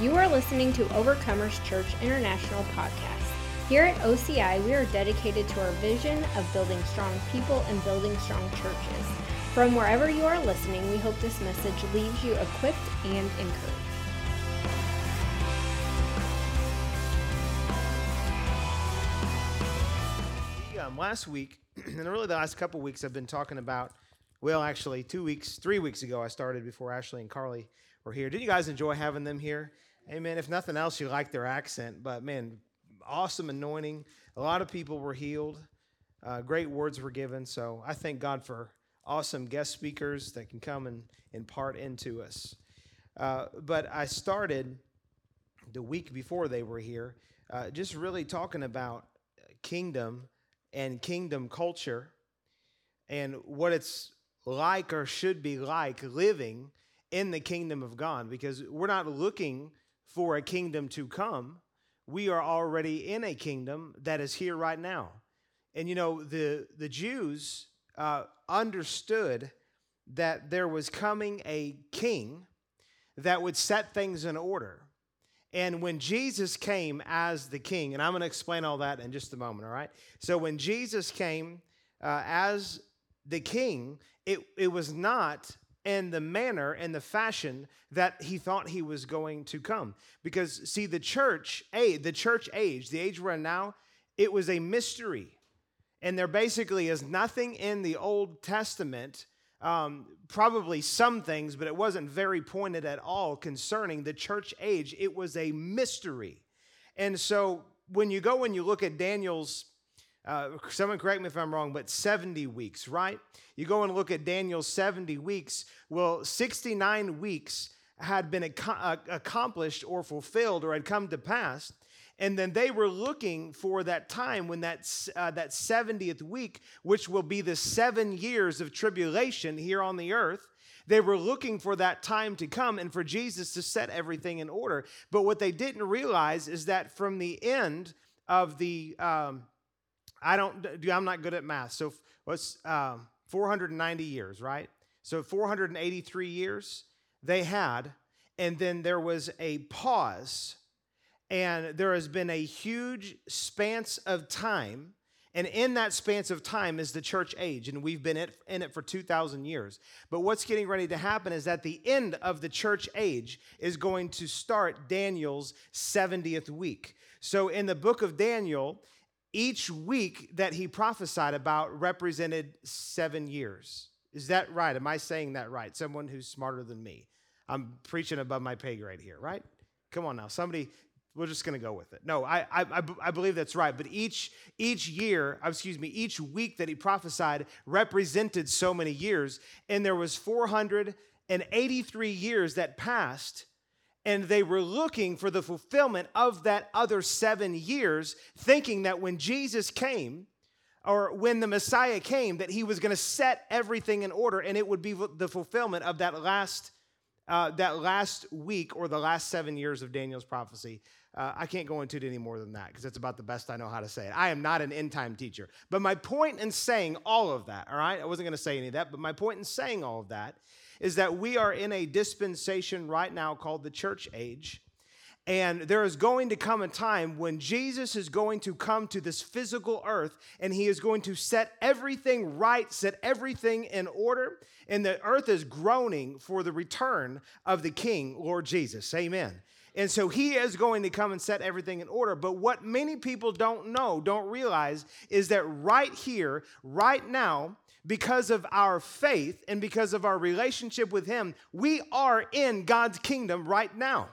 You are listening to Overcomers Church International podcast. Here at OCI, we are dedicated to our vision of building strong people and building strong churches. From wherever you are listening, we hope this message leaves you equipped and encouraged. Um, last week, and really the last couple weeks, I've been talking about, well, actually, two weeks, three weeks ago, I started before Ashley and Carly were here. Did you guys enjoy having them here? Amen. If nothing else, you like their accent, but man, awesome anointing. A lot of people were healed. Uh, great words were given. So I thank God for awesome guest speakers that can come and impart into us. Uh, but I started the week before they were here, uh, just really talking about kingdom and kingdom culture and what it's like or should be like living in the kingdom of God because we're not looking for a kingdom to come. We are already in a kingdom that is here right now. And you know, the, the Jews uh, understood that there was coming a king that would set things in order. And when Jesus came as the king, and I'm going to explain all that in just a moment, all right? So when Jesus came uh, as the king, it, it was not in the manner and the fashion that he thought he was going to come. Because see, the church, a the church age, the age we're in now, it was a mystery. And there basically is nothing in the Old Testament, um, probably some things, but it wasn't very pointed at all concerning the church age. It was a mystery. And so when you go and you look at Daniel's uh, someone correct me if I'm wrong, but 70 weeks, right? You go and look at Daniel's 70 weeks. Well, 69 weeks had been ac- accomplished or fulfilled or had come to pass. And then they were looking for that time when that, uh, that 70th week, which will be the seven years of tribulation here on the earth, they were looking for that time to come and for Jesus to set everything in order. But what they didn't realize is that from the end of the um, I don't, do. I'm not good at math. So what's um, 490 years, right? So 483 years they had, and then there was a pause, and there has been a huge span of time. And in that span of time is the church age, and we've been in it for 2,000 years. But what's getting ready to happen is that the end of the church age is going to start Daniel's 70th week. So in the book of Daniel, each week that he prophesied about represented seven years. Is that right? Am I saying that right? Someone who's smarter than me. I'm preaching above my pay grade here, right? Come on now. Somebody, we're just going to go with it. No, I, I, I believe that's right. But each, each year, uh, excuse me, each week that he prophesied represented so many years. And there was 483 years that passed and they were looking for the fulfillment of that other seven years, thinking that when Jesus came, or when the Messiah came, that he was going to set everything in order, and it would be the fulfillment of that last, uh, that last week or the last seven years of Daniel's prophecy. Uh, I can't go into it any more than that because it's about the best I know how to say it. I am not an end time teacher. But my point in saying all of that, all right, I wasn't going to say any of that, but my point in saying all of that is that we are in a dispensation right now called the church age. And there is going to come a time when Jesus is going to come to this physical earth and he is going to set everything right, set everything in order. And the earth is groaning for the return of the King, Lord Jesus. Amen. And so he is going to come and set everything in order. But what many people don't know, don't realize, is that right here, right now, because of our faith and because of our relationship with Him, we are in God's kingdom right now.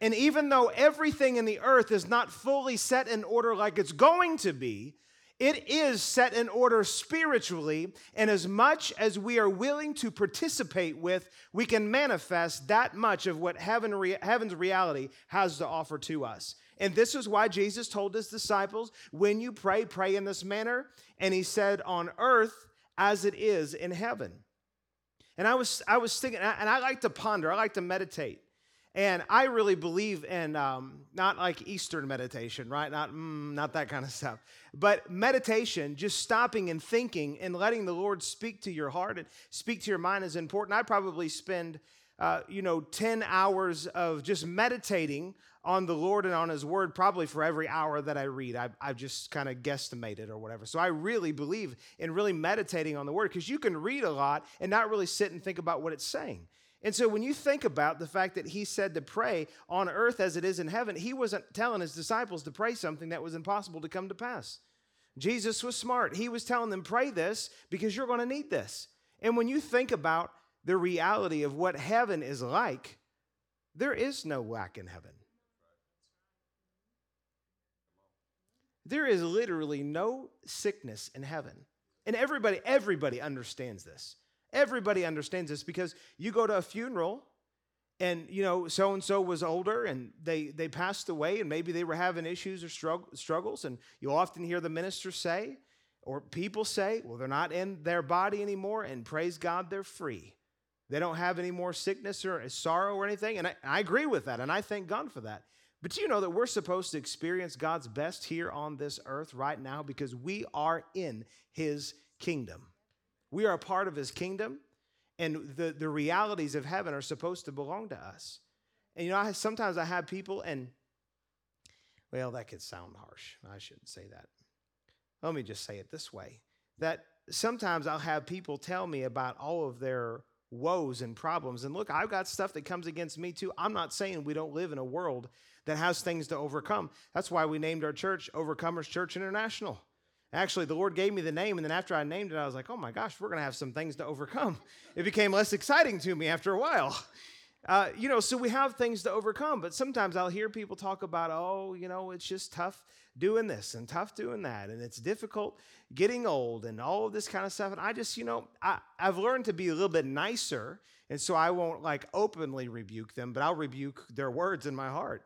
And even though everything in the earth is not fully set in order like it's going to be, it is set in order spiritually. And as much as we are willing to participate with, we can manifest that much of what heaven, heaven's reality has to offer to us. And this is why Jesus told his disciples, when you pray, pray in this manner. And he said, on earth, as it is in heaven. And I was, I was thinking, and I like to ponder, I like to meditate. And I really believe in um, not like Eastern meditation, right? Not, mm, not that kind of stuff. But meditation, just stopping and thinking and letting the Lord speak to your heart and speak to your mind is important. I probably spend uh, you know, 10 hours of just meditating on the Lord and on His Word, probably for every hour that I read. I've, I've just kind of guesstimated or whatever. So I really believe in really meditating on the Word because you can read a lot and not really sit and think about what it's saying. And so when you think about the fact that he said to pray on earth as it is in heaven, he wasn't telling his disciples to pray something that was impossible to come to pass. Jesus was smart. He was telling them, pray this because you're going to need this. And when you think about the reality of what heaven is like, there is no lack in heaven. There is literally no sickness in heaven. And everybody, everybody understands this. Everybody understands this because you go to a funeral and you know so and so was older and they they passed away and maybe they were having issues or struggles. And you often hear the minister say or people say well they're not in their body anymore and praise god they're free. They don't have any more sickness or sorrow or anything. And I, I agree with that. And i thank god for that but you know that we're supposed to experience god's best here on this earth right now because we are in his kingdom we are a part of his kingdom, and the, the realities of heaven are supposed to belong to us. And you know, I, sometimes I have people, and well, that could sound harsh. I shouldn't say that. Let me just say it this way that sometimes I'll have people tell me about all of their woes and problems. And look, I've got stuff that comes against me too. I'm not saying we don't live in a world that has things to overcome. That's why we named our church Overcomers Church International. Actually, the Lord gave me the name, and then after I named it, I was like, oh my gosh, we're going to have some things to overcome. It became less exciting to me after a while. Uh, you know, so we have things to overcome, but sometimes I'll hear people talk about, oh, you know, it's just tough doing this and tough doing that, and it's difficult getting old and all of this kind of stuff. And I just, you know, I, I've learned to be a little bit nicer, and so I won't like openly rebuke them, but I'll rebuke their words in my heart.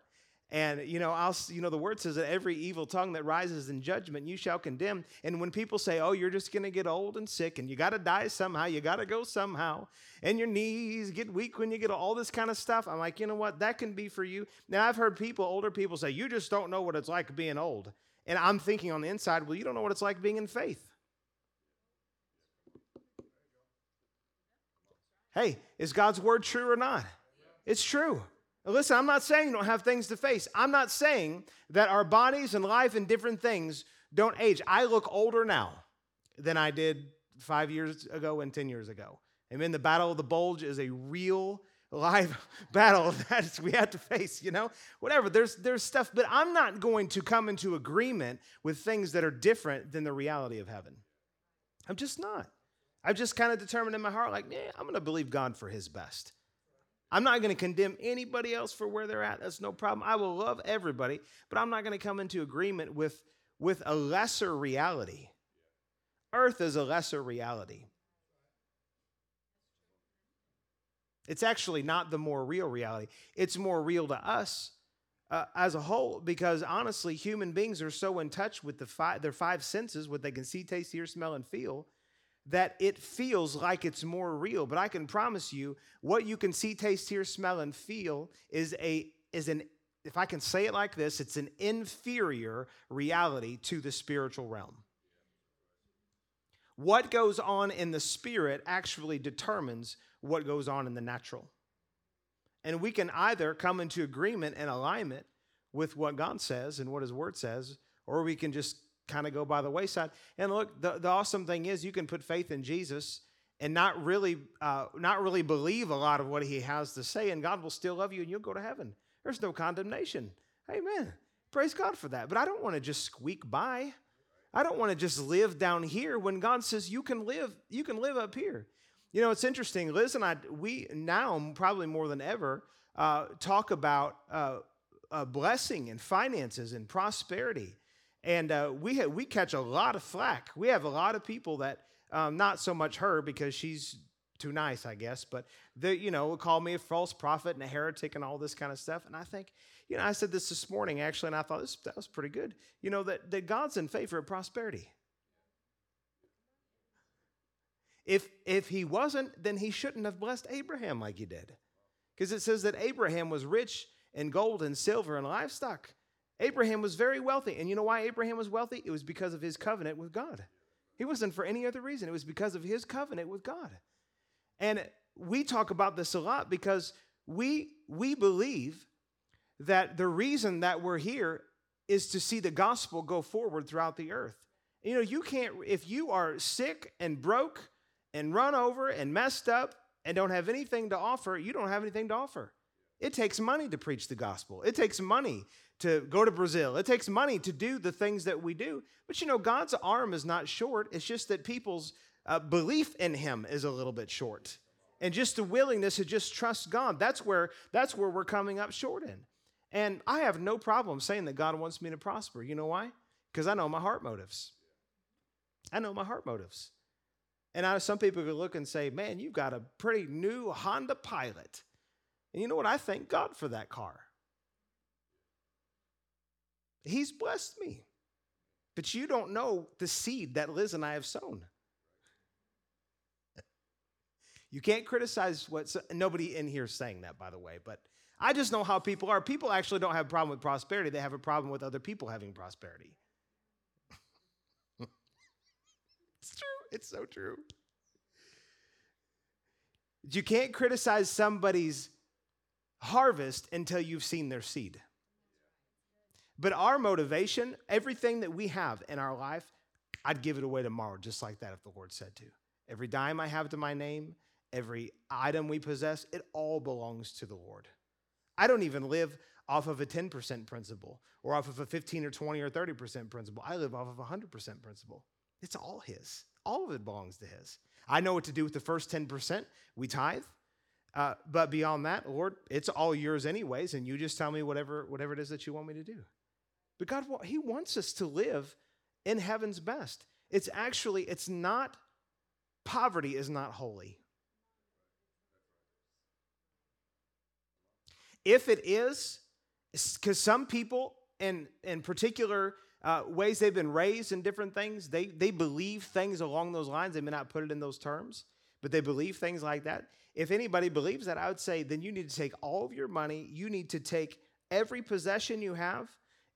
And you know, I'll you know the word says that every evil tongue that rises in judgment you shall condemn. And when people say, "Oh, you're just going to get old and sick and you got to die somehow, you got to go somehow, and your knees get weak when you get all this kind of stuff." I'm like, "You know what? That can be for you." Now, I've heard people, older people say, "You just don't know what it's like being old." And I'm thinking on the inside, "Well, you don't know what it's like being in faith." Hey, is God's word true or not? It's true. Listen, I'm not saying you don't have things to face. I'm not saying that our bodies and life and different things don't age. I look older now than I did five years ago and 10 years ago. Amen. The battle of the bulge is a real live battle that we have to face, you know? Whatever. There's there's stuff, but I'm not going to come into agreement with things that are different than the reality of heaven. I'm just not. I've just kind of determined in my heart, like, yeah, I'm gonna believe God for his best. I'm not going to condemn anybody else for where they're at. That's no problem. I will love everybody, but I'm not going to come into agreement with, with a lesser reality. Earth is a lesser reality. It's actually not the more real reality. It's more real to us uh, as a whole because honestly, human beings are so in touch with the five, their five senses, what they can see, taste, hear, smell, and feel, that it feels like it's more real. But I can promise you, what you can see, taste, hear, smell, and feel is a is an if I can say it like this, it's an inferior reality to the spiritual realm. What goes on in the spirit actually determines what goes on in the natural. And we can either come into agreement and alignment with what God says and what His Word says, or we can just kind of go by the wayside. And look, the, the awesome thing is you can put faith in Jesus and not really uh, not really believe a lot of what he has to say, and God will still love you and you'll go to heaven. There's no condemnation. Amen. Praise God for that. But I don't want to just squeak by. I don't want to just live down here when God says you can live, you can live up here. You know, it's interesting. Liz and I, we now probably more than ever uh, talk about uh, blessing and finances and prosperity. And uh, we, ha- we catch a lot of flack. We have a lot of people that, um, not so much her because she's too nice, I guess, but they, you know, will call me a false prophet and a heretic and all this kind of stuff. And I think, you know, I said this this morning actually, and I thought this, that was pretty good. You know, that, that God's in favor of prosperity. If, if he wasn't, then he shouldn't have blessed Abraham like he did. Because it says that Abraham was rich in gold and silver and livestock. Abraham was very wealthy. And you know why Abraham was wealthy? It was because of his covenant with God. He wasn't for any other reason. It was because of his covenant with God. And we talk about this a lot because we we believe that the reason that we're here is to see the gospel go forward throughout the earth. You know, you can't if you are sick and broke and run over and messed up and don't have anything to offer, you don't have anything to offer. It takes money to preach the gospel. It takes money to go to Brazil. It takes money to do the things that we do. But you know, God's arm is not short. It's just that people's uh, belief in Him is a little bit short, and just the willingness to just trust God. That's where that's where we're coming up short in. And I have no problem saying that God wants me to prosper. You know why? Because I know my heart motives. I know my heart motives. And I, some people could look and say, "Man, you've got a pretty new Honda Pilot." And you know what? I thank God for that car. He's blessed me. But you don't know the seed that Liz and I have sown. You can't criticize what nobody in here is saying that, by the way, but I just know how people are. People actually don't have a problem with prosperity, they have a problem with other people having prosperity. it's true. It's so true. You can't criticize somebody's harvest until you've seen their seed. But our motivation, everything that we have in our life, I'd give it away tomorrow just like that if the Lord said to. Every dime I have to my name, every item we possess, it all belongs to the Lord. I don't even live off of a 10% principle or off of a 15 or 20 or 30% principle. I live off of a 100% principle. It's all His. All of it belongs to His. I know what to do with the first 10%. We tithe. Uh, but beyond that, Lord, it's all yours anyways, and you just tell me whatever, whatever it is that you want me to do. But God, He wants us to live in heaven's best. It's actually, it's not, poverty is not holy. If it is, because some people, in, in particular uh, ways they've been raised in different things, they, they believe things along those lines. They may not put it in those terms, but they believe things like that. If anybody believes that, I would say then you need to take all of your money, you need to take every possession you have,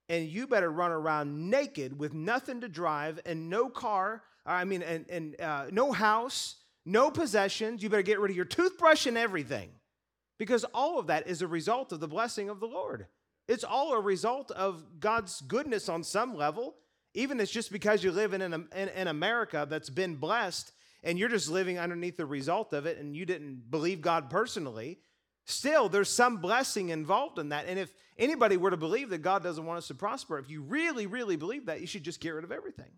and you better run around naked with nothing to drive and no car, I mean, and, and uh, no house, no possessions. You better get rid of your toothbrush and everything because all of that is a result of the blessing of the Lord. It's all a result of God's goodness on some level. Even it's just because you live in, in, in America that's been blessed and you're just living underneath the result of it and you didn't believe God personally, still there's some blessing involved in that. And if anybody were to believe that God doesn't want us to prosper, if you really, really believe that, you should just get rid of everything.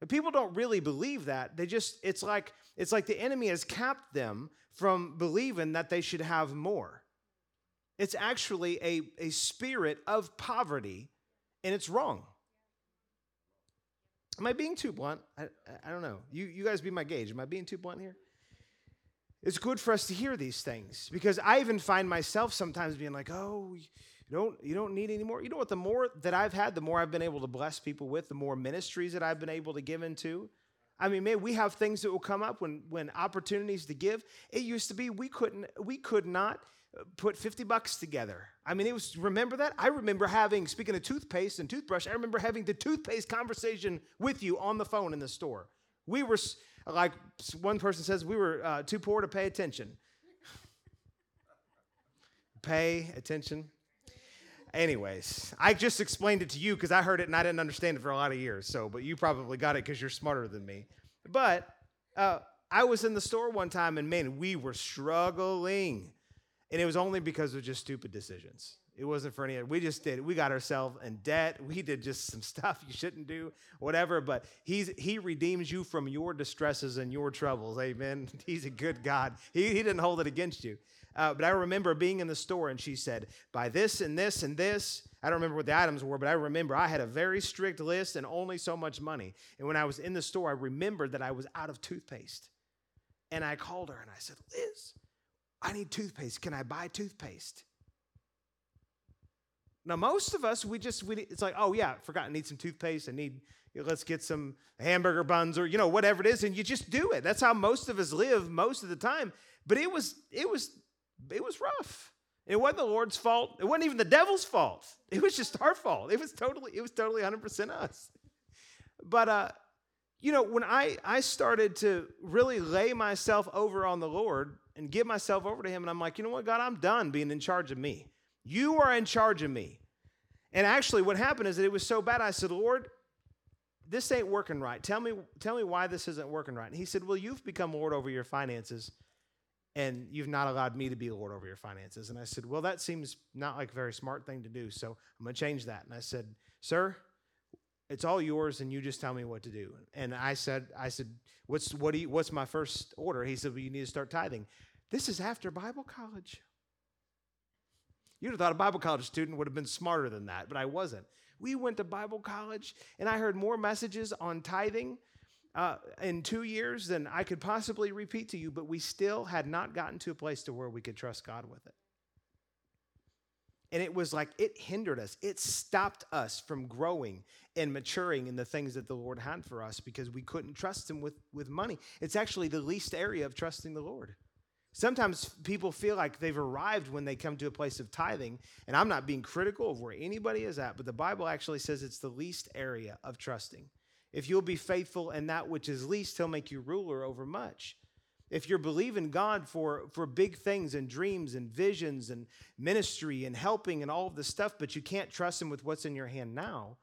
But people don't really believe that. They just, it's like, it's like the enemy has capped them from believing that they should have more. It's actually a, a spirit of poverty, and it's wrong. Am I being too blunt? I, I don't know. You, you guys be my gauge. Am I being too blunt here? It's good for us to hear these things because I even find myself sometimes being like, oh, you don't, you don't need any more. You know what? The more that I've had, the more I've been able to bless people with, the more ministries that I've been able to give into. I mean, man, we have things that will come up when, when opportunities to give. It used to be we couldn't, we could not put 50 bucks together. I mean, it was, remember that? I remember having, speaking of toothpaste and toothbrush, I remember having the toothpaste conversation with you on the phone in the store. We were, like one person says, we were uh, too poor to pay attention. pay attention. Anyways, I just explained it to you because I heard it and I didn't understand it for a lot of years. So, but you probably got it because you're smarter than me. But uh, I was in the store one time and man, we were struggling and it was only because of just stupid decisions. It wasn't for any. We just did. We got ourselves in debt. We did just some stuff you shouldn't do, whatever. But he's he redeems you from your distresses and your troubles. Amen. He's a good God. He, he didn't hold it against you. Uh, but I remember being in the store and she said, "Buy this and this and this." I don't remember what the items were, but I remember I had a very strict list and only so much money. And when I was in the store, I remembered that I was out of toothpaste. And I called her and I said, "Liz." I need toothpaste. Can I buy toothpaste? Now, most of us, we just, we, it's like, oh, yeah, I forgot, I need some toothpaste. I need, let's get some hamburger buns or, you know, whatever it is. And you just do it. That's how most of us live most of the time. But it was, it was, it was rough. It wasn't the Lord's fault. It wasn't even the devil's fault. It was just our fault. It was totally, it was totally 100% us. But, uh, you know, when I, I started to really lay myself over on the Lord and give myself over to Him, and I'm like, you know what, God, I'm done being in charge of me. You are in charge of me. And actually, what happened is that it was so bad, I said, Lord, this ain't working right. Tell me, tell me why this isn't working right. And he said, Well, you've become Lord over your finances, and you've not allowed me to be Lord over your finances. And I said, Well, that seems not like a very smart thing to do. So I'm going to change that. And I said, Sir, it's all yours, and you just tell me what to do. And I said, I said, What's what do you, what's my first order? He said, Well, you need to start tithing. This is after Bible college. You'd have thought a Bible college student would have been smarter than that, but I wasn't. We went to Bible college, and I heard more messages on tithing uh, in two years than I could possibly repeat to you, but we still had not gotten to a place to where we could trust God with it. And it was like it hindered us. It stopped us from growing and maturing in the things that the Lord had for us because we couldn't trust Him with, with money. It's actually the least area of trusting the Lord. Sometimes people feel like they've arrived when they come to a place of tithing, and I'm not being critical of where anybody is at, but the Bible actually says it's the least area of trusting. If you'll be faithful in that which is least, he'll make you ruler over much. If you're believing God for, for big things and dreams and visions and ministry and helping and all of this stuff, but you can't trust him with what's in your hand now,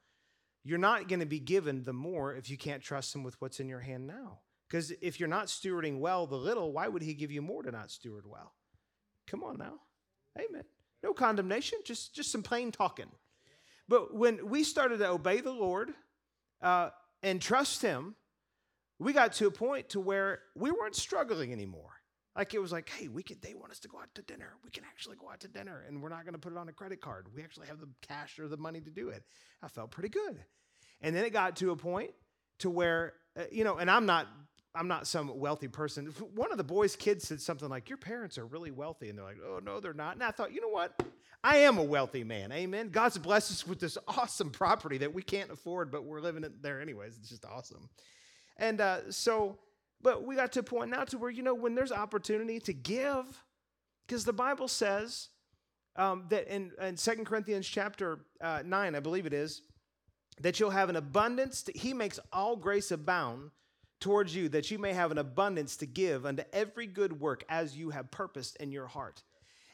you're not going to be given the more if you can't trust him with what's in your hand now. Because if you're not stewarding well the little, why would he give you more to not steward well? Come on now. Amen. No condemnation, just, just some plain talking. But when we started to obey the Lord uh, and trust him, we got to a point to where we weren't struggling anymore. Like it was like, hey, we could they want us to go out to dinner. We can actually go out to dinner and we're not going to put it on a credit card. We actually have the cash or the money to do it. I felt pretty good. And then it got to a point to where uh, you know, and I'm not I'm not some wealthy person. One of the boys' kids said something like, Your parents are really wealthy. And they're like, Oh, no, they're not. And I thought, you know what? I am a wealthy man. Amen. God's blessed us with this awesome property that we can't afford, but we're living it there anyways. It's just awesome. And uh, so, but we got to a point now to where, you know, when there's opportunity to give, because the Bible says um, that in, in 2 Corinthians chapter uh, 9, I believe it is, that you'll have an abundance. To, he makes all grace abound towards you, that you may have an abundance to give unto every good work as you have purposed in your heart.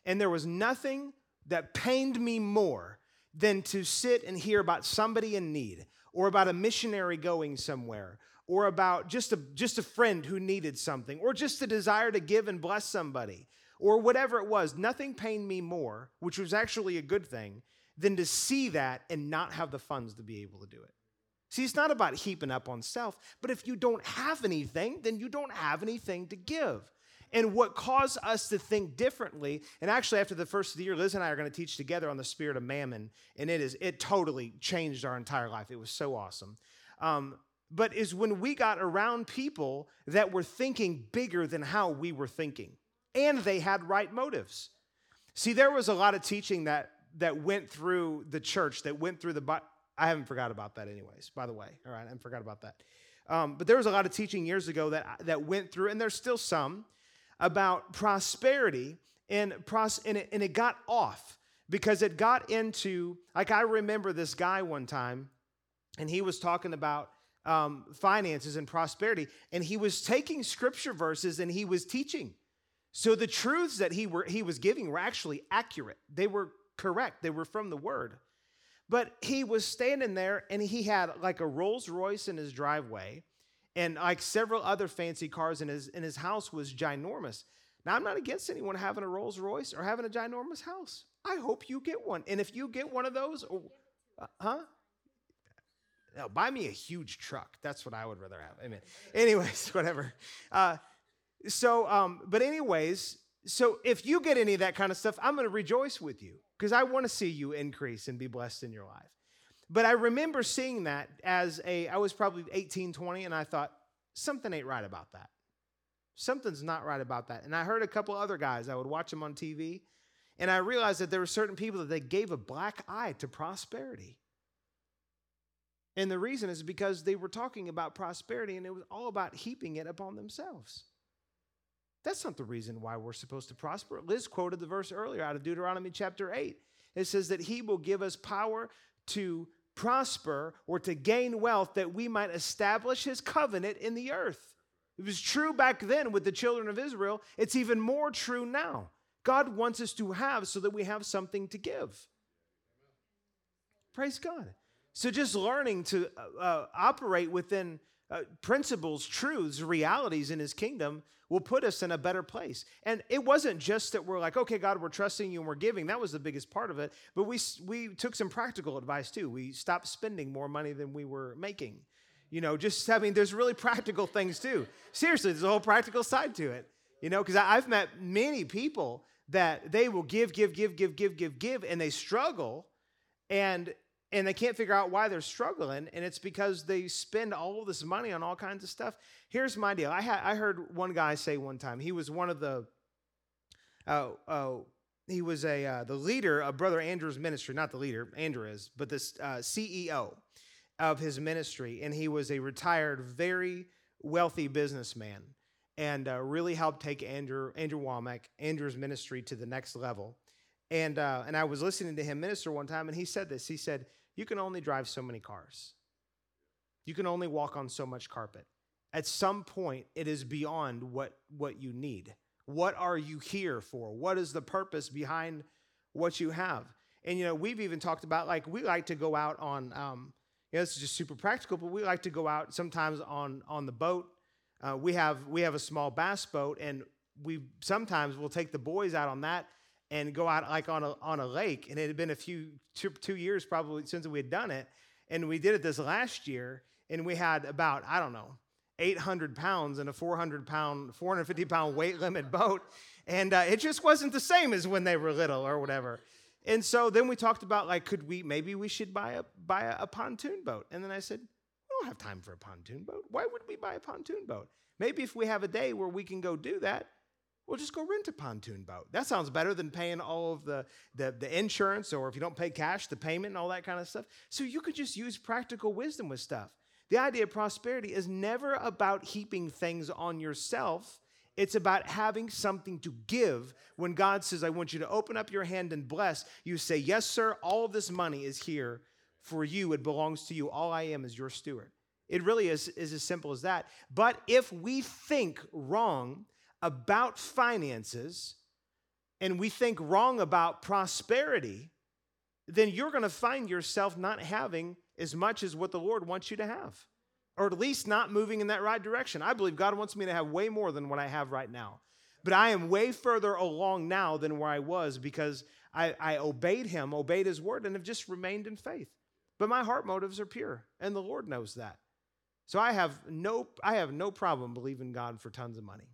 And there was nothing that pained me more than to sit and hear about somebody in need, or about a missionary going somewhere, or about just a, just a friend who needed something, or just a desire to give and bless somebody, or whatever it was. Nothing pained me more, which was actually a good thing, than to see that and not have the funds to be able to do it. See, it's not about heaping up on self, but if you don't have anything, then you don't have anything to give. And what caused us to think differently, and actually after the first of the year, Liz and I are going to teach together on the spirit of mammon, and it is it totally changed our entire life. It was so awesome. Um, but is when we got around people that were thinking bigger than how we were thinking, and they had right motives. See, there was a lot of teaching that that went through the church, that went through the I haven't forgot about that, anyways. By the way, all right, I forgot about that. Um, but there was a lot of teaching years ago that that went through, and there's still some about prosperity, and pros, and it, and it got off because it got into like I remember this guy one time, and he was talking about um, finances and prosperity, and he was taking scripture verses and he was teaching. So the truths that he were he was giving were actually accurate. They were correct. They were from the word. But he was standing there and he had like a Rolls Royce in his driveway and like several other fancy cars in his, in his house was ginormous. Now, I'm not against anyone having a Rolls Royce or having a ginormous house. I hope you get one. And if you get one of those, or, uh, huh? No, buy me a huge truck. That's what I would rather have. Amen. Anyways, whatever. Uh, so, um, but anyways, so if you get any of that kind of stuff, I'm going to rejoice with you because I want to see you increase and be blessed in your life. But I remember seeing that as a, I was probably 18, 20, and I thought, something ain't right about that. Something's not right about that. And I heard a couple other guys, I would watch them on TV, and I realized that there were certain people that they gave a black eye to prosperity. And the reason is because they were talking about prosperity and it was all about heaping it upon themselves. That's not the reason why we're supposed to prosper. Liz quoted the verse earlier out of Deuteronomy chapter 8. It says that he will give us power to prosper or to gain wealth that we might establish his covenant in the earth. It was true back then with the children of Israel. It's even more true now. God wants us to have so that we have something to give. Praise God. So just learning to uh, uh, operate within uh, principles, truths, realities in his kingdom will put us in a better place. And it wasn't just that we're like, okay, God, we're trusting you and we're giving. That was the biggest part of it. But we, we took some practical advice too. We stopped spending more money than we were making. You know, just, I mean, there's really practical things too. Seriously, there's a whole practical side to it. You know, because I've met many people that they will give, give, give, give, give, give, give, and they struggle. And and they can't figure out why they're struggling and it's because they spend all this money on all kinds of stuff. Here's my deal. I, had, I heard one guy say one time he was one of the uh, uh, he was a uh, the leader of brother andrew's ministry not the leader andrew is but the uh, ceo of his ministry and he was a retired very wealthy businessman and uh, really helped take andrew andrew Wommack andrew's ministry to the next level. And uh, and i was listening to him minister one time and he said this. He said you can only drive so many cars. You can only walk on so much carpet. At some point, it is beyond what, what you need. What are you here for? What is the purpose behind what you have? And, you know, we've even talked about like we like to go out on, um, you know, this is just super practical, but we like to go out sometimes on, on the boat. Uh, we, have, we have a small bass boat, and we sometimes will take the boys out on that and go out like on a, on a lake. And it had been a few, two, two years probably since we had done it. And we did it this last year, and we had about, I don't know, 800 pounds in a 400 pound, 450 pound weight limit boat. And uh, it just wasn't the same as when they were little or whatever. And so then we talked about like, could we, maybe we should buy a, buy a, a pontoon boat. And then I said, we don't have time for a pontoon boat. Why would we buy a pontoon boat? Maybe if we have a day where we can go do that, well, just go rent a pontoon boat. That sounds better than paying all of the, the, the, insurance, or if you don't pay cash, the payment and all that kind of stuff. So you could just use practical wisdom with stuff. The idea of prosperity is never about heaping things on yourself. It's about having something to give. When God says, I want you to open up your hand and bless, you say, Yes, sir, all of this money is here for you. It belongs to you. All I am is your steward. It really is, is as simple as that. But if we think wrong, about finances and we think wrong about prosperity, then you're going to find yourself not having as much as what the Lord wants you to have, or at least not moving in that right direction. I believe God wants me to have way more than what I have right now. But I am way further along now than where I was because I, I obeyed Him, obeyed His word, and have just remained in faith. But my heart motives are pure, and the Lord knows that. So I have no, I have no problem believing God for tons of money.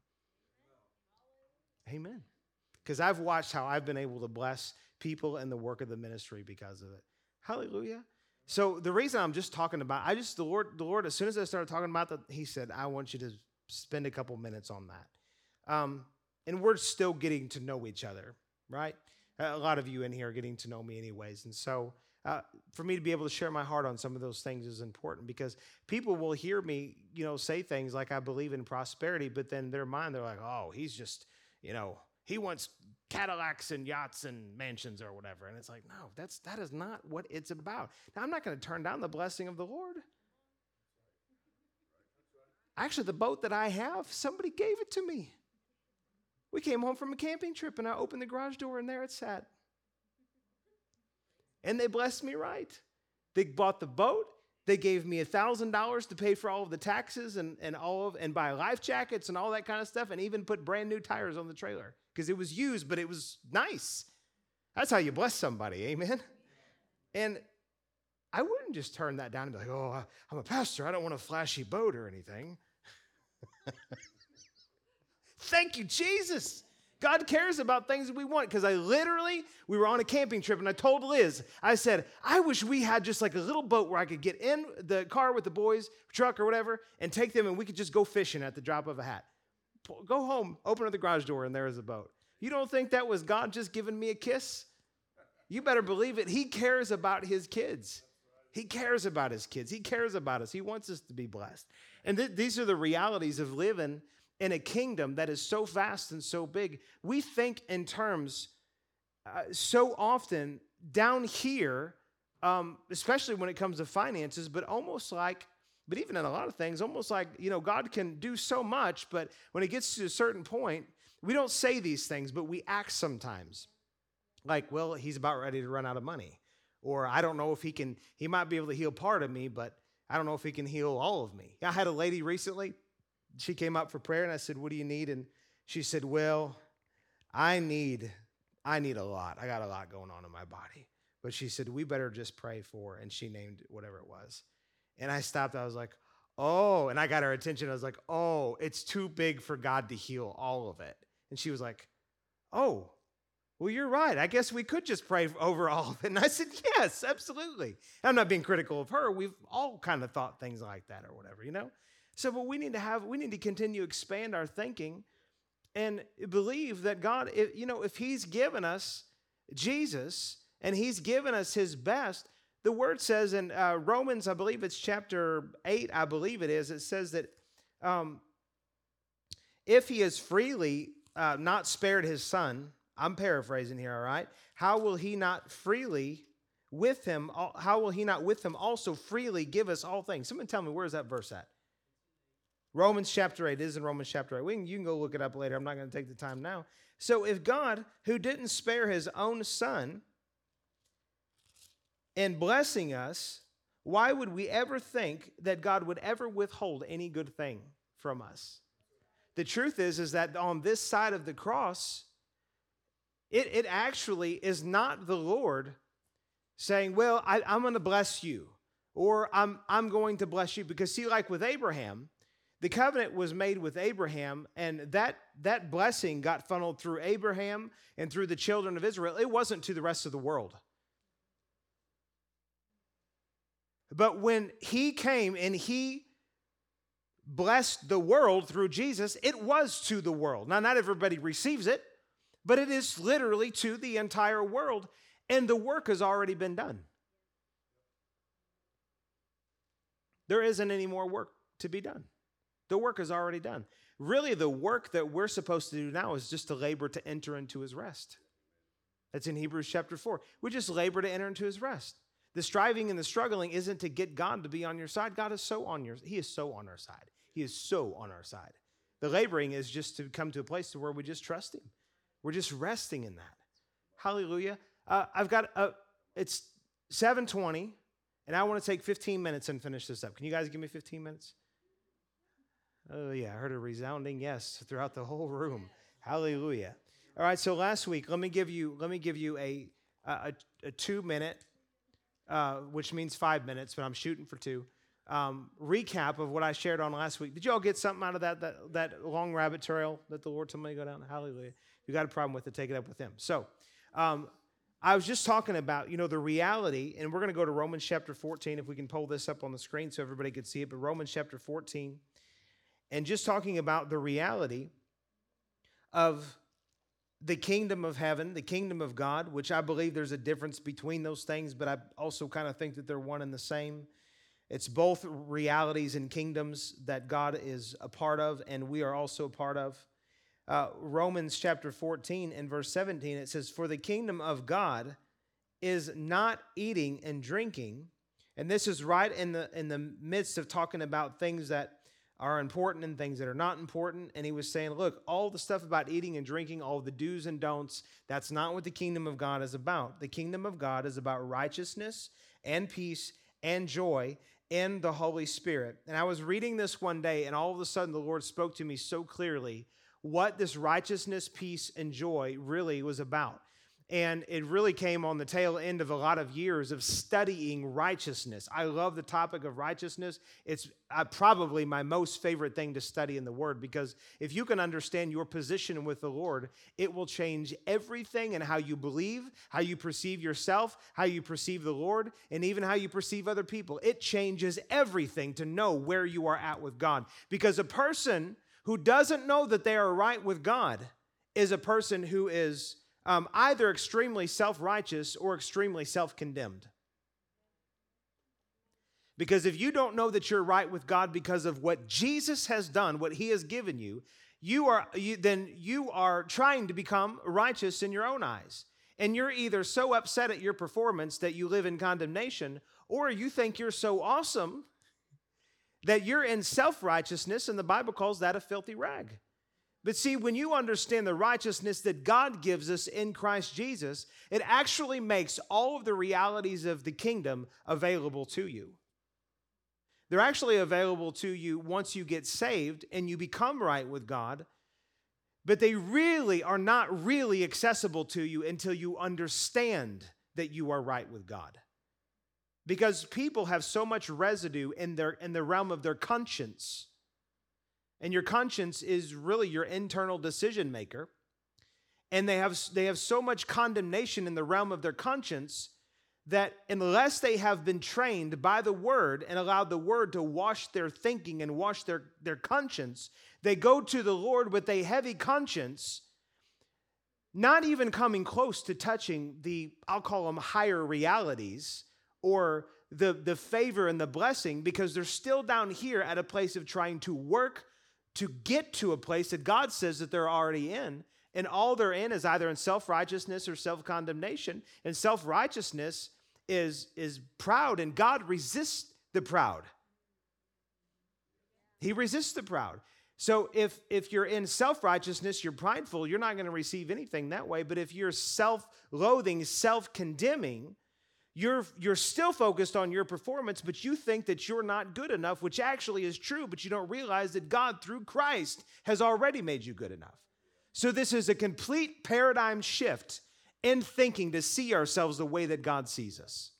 Amen. Because I've watched how I've been able to bless people and the work of the ministry because of it. Hallelujah. So the reason I'm just talking about, I just the Lord, the Lord, as soon as I started talking about that, He said, I want you to spend a couple minutes on that. Um, and we're still getting to know each other, right? A lot of you in here are getting to know me, anyways. And so, uh, for me to be able to share my heart on some of those things is important because people will hear me, you know, say things like I believe in prosperity, but then their mind they're like, oh, he's just you know, he wants Cadillacs and yachts and mansions or whatever. And it's like, no, that's that is not what it's about. Now, I'm not going to turn down the blessing of the Lord. Actually, the boat that I have, somebody gave it to me. We came home from a camping trip and I opened the garage door and there it sat. And they blessed me right. They bought the boat they gave me $1,000 to pay for all of the taxes and, and all of and buy life jackets and all that kind of stuff and even put brand new tires on the trailer because it was used, but it was nice. That's how you bless somebody, amen? And I wouldn't just turn that down and be like, oh, I'm a pastor. I don't want a flashy boat or anything. Thank you, Jesus. God cares about things that we want because I literally, we were on a camping trip and I told Liz, I said, I wish we had just like a little boat where I could get in the car with the boys, truck or whatever, and take them and we could just go fishing at the drop of a hat. Go home, open up the garage door, and there is a boat. You don't think that was God just giving me a kiss? You better believe it. He cares about his kids. He cares about his kids. He cares about us. He wants us to be blessed. And th- these are the realities of living in a kingdom that is so vast and so big, we think in terms uh, so often down here um, especially when it comes to finances, but almost like, but even in a lot of things, almost like, you know, God can do so much, but when it gets to a certain point, we don't say these things, but we act sometimes. Like, well, he's about ready to run out of money. Or I don't know if he can, he might be able to heal part of me, but I don't know if he can heal all of me. I had a lady recently, she came up for prayer and I said, What do you need? And she said, Well, I need, I need a lot. I got a lot going on in my body. But she said, We better just pray for, and she named whatever it was. And I stopped. I was like, Oh, and I got her attention. I was like, Oh, it's too big for God to heal all of it. And she was like, Oh, well, you're right. I guess we could just pray over all of it. And I said, Yes, absolutely. I'm not being critical of her. We've all kind of thought things like that or whatever, you know? So, but we need to have, we need to continue to expand our thinking and believe that God, if, you know, if He's given us Jesus, and he's given us his best. The word says in uh, Romans, I believe it's chapter 8, I believe it is, it says that um, if he has freely uh, not spared his son, I'm paraphrasing here, all right, how will he not freely with him, how will he not with him also freely give us all things? Someone tell me, where's that verse at? Romans chapter 8 is in Romans chapter 8. We can, you can go look it up later. I'm not going to take the time now. So if God, who didn't spare his own son, in blessing us, why would we ever think that God would ever withhold any good thing from us? The truth is, is that on this side of the cross, it, it actually is not the Lord saying, Well, I, I'm going to bless you, or I'm, I'm going to bless you. Because, see, like with Abraham, the covenant was made with Abraham, and that, that blessing got funneled through Abraham and through the children of Israel. It wasn't to the rest of the world. But when he came and he blessed the world through Jesus, it was to the world. Now, not everybody receives it, but it is literally to the entire world, and the work has already been done. There isn't any more work to be done. The work is already done. Really, the work that we're supposed to do now is just to labor to enter into his rest. That's in Hebrews chapter 4. We just labor to enter into his rest. The striving and the struggling isn't to get God to be on your side. God is so on your He is so on our side. He is so on our side. The laboring is just to come to a place to where we just trust Him. We're just resting in that. Hallelujah. Uh, I've got a, it's 720, and I want to take 15 minutes and finish this up. Can you guys give me 15 minutes? Oh, yeah, I heard a resounding yes throughout the whole room. Hallelujah. All right, so last week, let me give you, let me give you a, a, a two minute uh, which means five minutes, but I'm shooting for two. Um, recap of what I shared on last week. Did you all get something out of that, that, that long rabbit trail that the Lord told me to go down? Hallelujah. If you got a problem with it, take it up with Him. So, um, I was just talking about, you know, the reality, and we're going to go to Romans chapter 14, if we can pull this up on the screen so everybody can see it, but Romans chapter 14, and just talking about the reality of the kingdom of heaven, the kingdom of God, which I believe there's a difference between those things, but I also kind of think that they're one and the same. It's both realities and kingdoms that God is a part of, and we are also a part of. Uh, Romans chapter 14 and verse 17, it says, For the kingdom of God is not eating and drinking. And this is right in the, in the midst of talking about things that are important and things that are not important. And he was saying, look, all the stuff about eating and drinking, all the do's and don'ts, that's not what the kingdom of God is about. The kingdom of God is about righteousness and peace and joy in the Holy Spirit. And I was reading this one day, and all of a sudden the Lord spoke to me so clearly what this righteousness, peace, and joy really was about. And it really came on the tail end of a lot of years of studying righteousness. I love the topic of righteousness. It's uh, probably my most favorite thing to study in the Word because if you can understand your position with the Lord, it will change everything and how you believe, how you perceive yourself, how you perceive the Lord, and even how you perceive other people. It changes everything to know where you are at with God. Because a person who doesn't know that they are right with God is a person who is um, either extremely self righteous or extremely self condemned. Because if you don't know that you're right with God because of what Jesus has done, what He has given you, you are you, then you are trying to become righteous in your own eyes. And you're either so upset at your performance that you live in condemnation, or you think you're so awesome that you're in self righteousness, and the Bible calls that a filthy rag. But see, when you understand the righteousness that God gives us in Christ Jesus, it actually makes all of the realities of the kingdom available to you. They're actually available to you once you get saved and you become right with God, but they really are not really accessible to you until you understand that you are right with God. Because people have so much residue in, their, in the realm of their conscience and your conscience is really your internal decision maker. And they have, they have so much condemnation in the realm of their conscience that unless they have been trained by the word and allowed the word to wash their thinking and wash their, their conscience, they go to the Lord with a heavy conscience, not even coming close to touching the, I'll call them higher realities or the, the favor and the blessing because they're still down here at a place of trying to work to get to a place that God says that they're already in. And all they're in is either in self righteousness or self condemnation. And self righteousness is, is proud, and God resists the proud. He resists the proud. So if if you're in self-righteousness, you're prideful, you're not going to receive anything that way, but if you're self-loathing, self-condemning, you're, you're still focused on your performance, but you think that you're not good enough, which actually is true, but you don't realize that God, through Christ, has already made you good enough. So, this is a complete paradigm shift in thinking to see ourselves the way that God sees us.